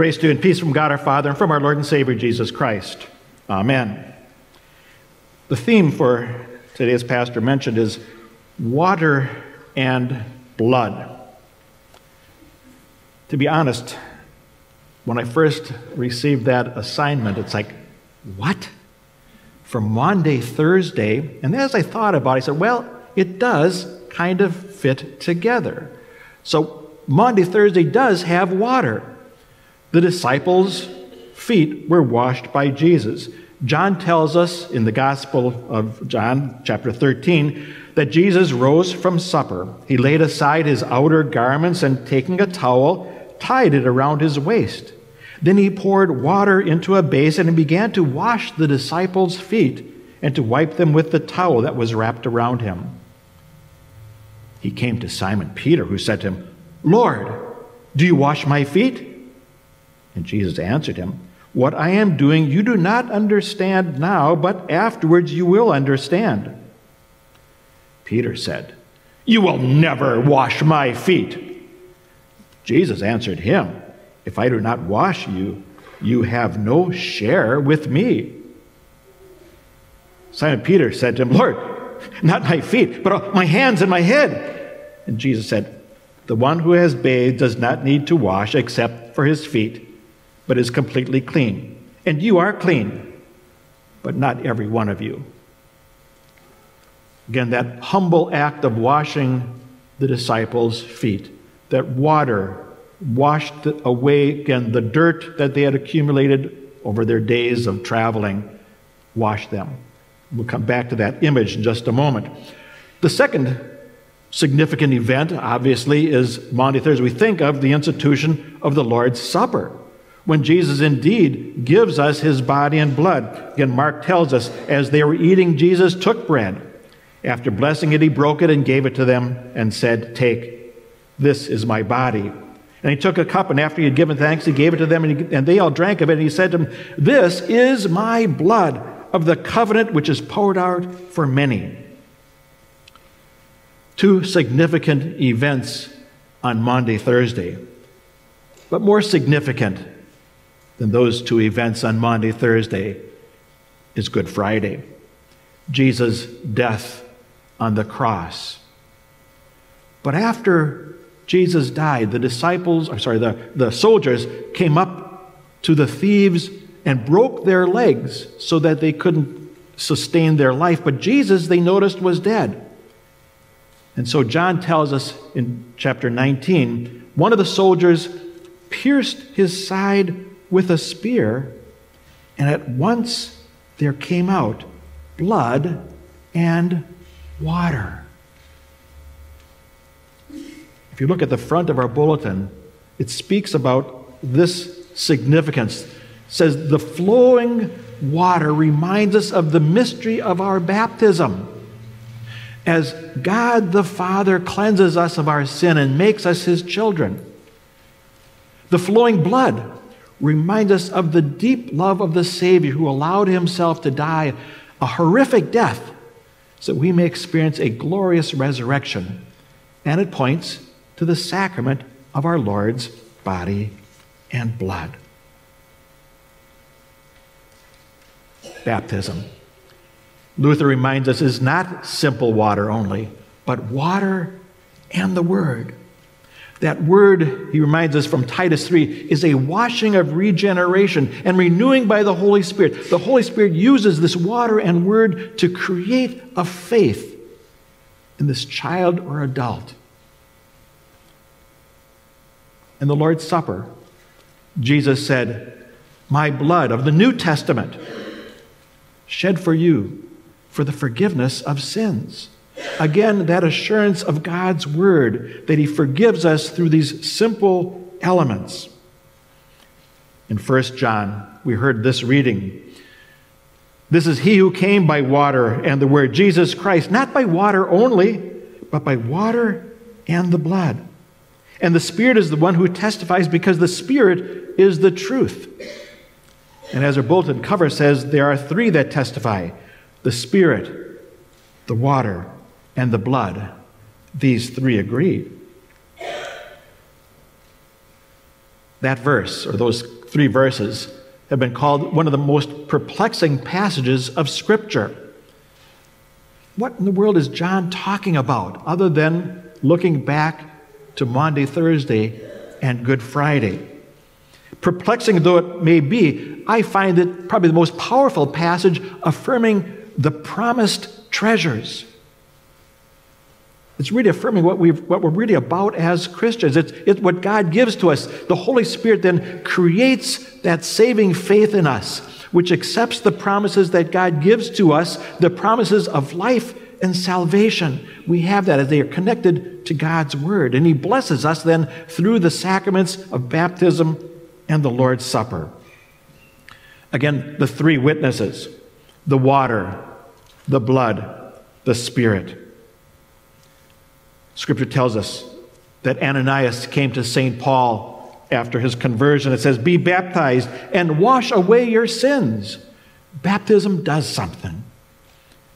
Grace to you and peace from God our Father and from our Lord and Savior Jesus Christ. Amen. The theme for today, as Pastor mentioned, is water and blood. To be honest, when I first received that assignment, it's like, what? From Maundy, Thursday. And as I thought about it, I said, well, it does kind of fit together. So Maundy, Thursday does have water. The disciples' feet were washed by Jesus. John tells us in the Gospel of John, chapter 13, that Jesus rose from supper. He laid aside his outer garments and, taking a towel, tied it around his waist. Then he poured water into a basin and began to wash the disciples' feet and to wipe them with the towel that was wrapped around him. He came to Simon Peter, who said to him, Lord, do you wash my feet? And Jesus answered him, What I am doing you do not understand now, but afterwards you will understand. Peter said, You will never wash my feet. Jesus answered him, If I do not wash you, you have no share with me. Simon Peter said to him, Lord, not my feet, but my hands and my head. And Jesus said, The one who has bathed does not need to wash except for his feet, but is completely clean. And you are clean, but not every one of you. Again, that humble act of washing the disciples' feet, that water washed away, again, the dirt that they had accumulated over their days of traveling, washed them. We'll come back to that image in just a moment. The second significant event, obviously, is Maundy Thursday. We think of the institution of the Lord's Supper, when Jesus indeed gives us his body and blood. Again, Mark tells us, as they were eating, Jesus took bread. After blessing it, he broke it and gave it to them and said, Take, this is my body. And he took a cup, and after he had given thanks, he gave it to them, and, he, and they all drank of it. And he said to them, This is my blood of the covenant which is poured out for many. Two significant events on Maundy, Thursday. But more significant than those two events on Maundy, Thursday is Good Friday. Jesus' death on the cross. But after Jesus died, the disciples, or sorry, the, the soldiers came up to the thieves and broke their legs so that they couldn't sustain their life. But Jesus, they noticed, was dead. And so John tells us in chapter 19 one of the soldiers pierced his side with a spear, and at once there came out blood and water. If you look at the front of our bulletin, it speaks about this significance says the flowing water reminds us of the mystery of our baptism. As God the Father cleanses us of our sin and makes us his children. The flowing blood reminds us of the deep love of the Savior who allowed himself to die a horrific death so we may experience a glorious resurrection. And it points to the sacrament of our Lord's body and blood. baptism. Luther reminds us is not simple water only, but water and the Word. That word, he reminds us from Titus 3, is a washing of regeneration and renewing by the Holy Spirit. The Holy Spirit uses this water and word to create a faith in this child or adult. In the Lord's Supper, Jesus said, My blood of the New Testament shed for you for the forgiveness of sins. Again, that assurance of God's word that He forgives us through these simple elements. In 1 John, we heard this reading. This is He who came by water and the word, Jesus Christ, not by water only, but by water and the blood. And the Spirit is the one who testifies because the Spirit is the truth. And as our bulletin cover says, there are three that testify the Spirit, the water, and the blood. These three agree. that verse, or those three verses, have been called one of the most perplexing passages of Scripture. What in the world is John talking about other than looking back to Maundy, Thursday, and Good Friday? Perplexing though it may be, I find it probably the most powerful passage affirming the promised treasures. It's really affirming what, we what we're really about as Christians. It's, it's what God gives to us. The Holy Spirit then creates that saving faith in us, which accepts the promises that God gives to us, the promises of life and salvation. We have that as they are connected to God's Word. And He blesses us then through the sacraments of baptism and the Lord's Supper. Again, the three witnesses the water, the blood, the Spirit. Scripture tells us that Ananias came to St. Paul after his conversion. It says, Be baptized and wash away your sins. Baptism does something.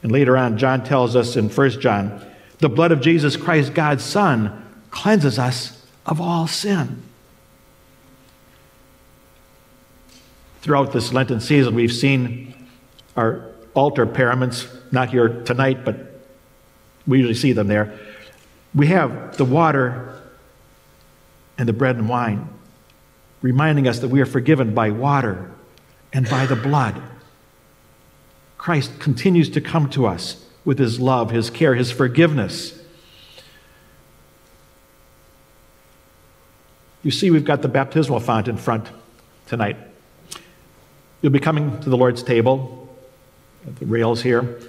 And later on, John tells us in 1 John, the blood of Jesus Christ, God's Son, cleanses us of all sin. Throughout this Lenten season, we've seen our altar paraments, not here tonight, but we usually see them there we have the water and the bread and wine, reminding us that we are forgiven by water and by the blood. Christ continues to come to us with his love, his care, his forgiveness. You see, we've got the baptismal font in front tonight. You'll be coming to the Lord's table, at the rails here.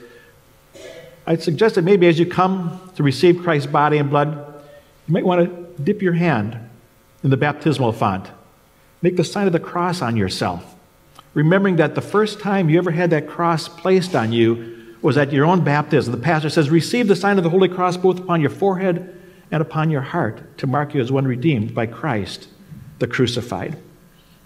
I'd suggest that maybe as you come to receive Christ's body and blood, you might want to dip your hand in the baptismal font. Make the sign of the cross on yourself, remembering that the first time you ever had that cross placed on you was at your own baptism. The pastor says, Receive the sign of the Holy Cross both upon your forehead and upon your heart to mark you as one redeemed by Christ, the crucified.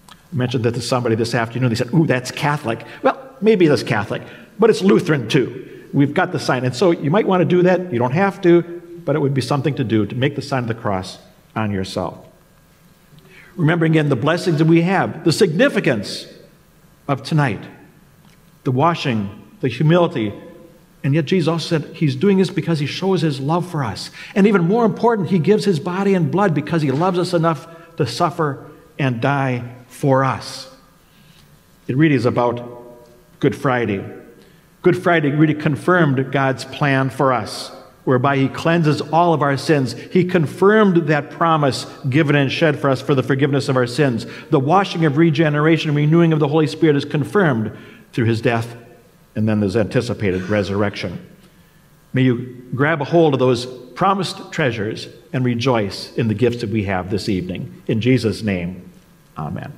I mentioned that to somebody this afternoon. They said, Ooh, that's Catholic. Well, maybe that's Catholic, but it's Lutheran too we've got the sign. And so you might want to do that. You don't have to, but it would be something to do to make the sign of the cross on yourself. Remember again the blessings that we have, the significance of tonight, the washing, the humility. And yet Jesus said he's doing this because he shows his love for us. And even more important, he gives his body and blood because he loves us enough to suffer and die for us. It really is about Good Friday. Good Friday really confirmed God's plan for us, whereby He cleanses all of our sins. He confirmed that promise given and shed for us for the forgiveness of our sins. The washing of regeneration and renewing of the Holy Spirit is confirmed through His death and then His anticipated resurrection. May you grab a hold of those promised treasures and rejoice in the gifts that we have this evening. In Jesus' name, amen.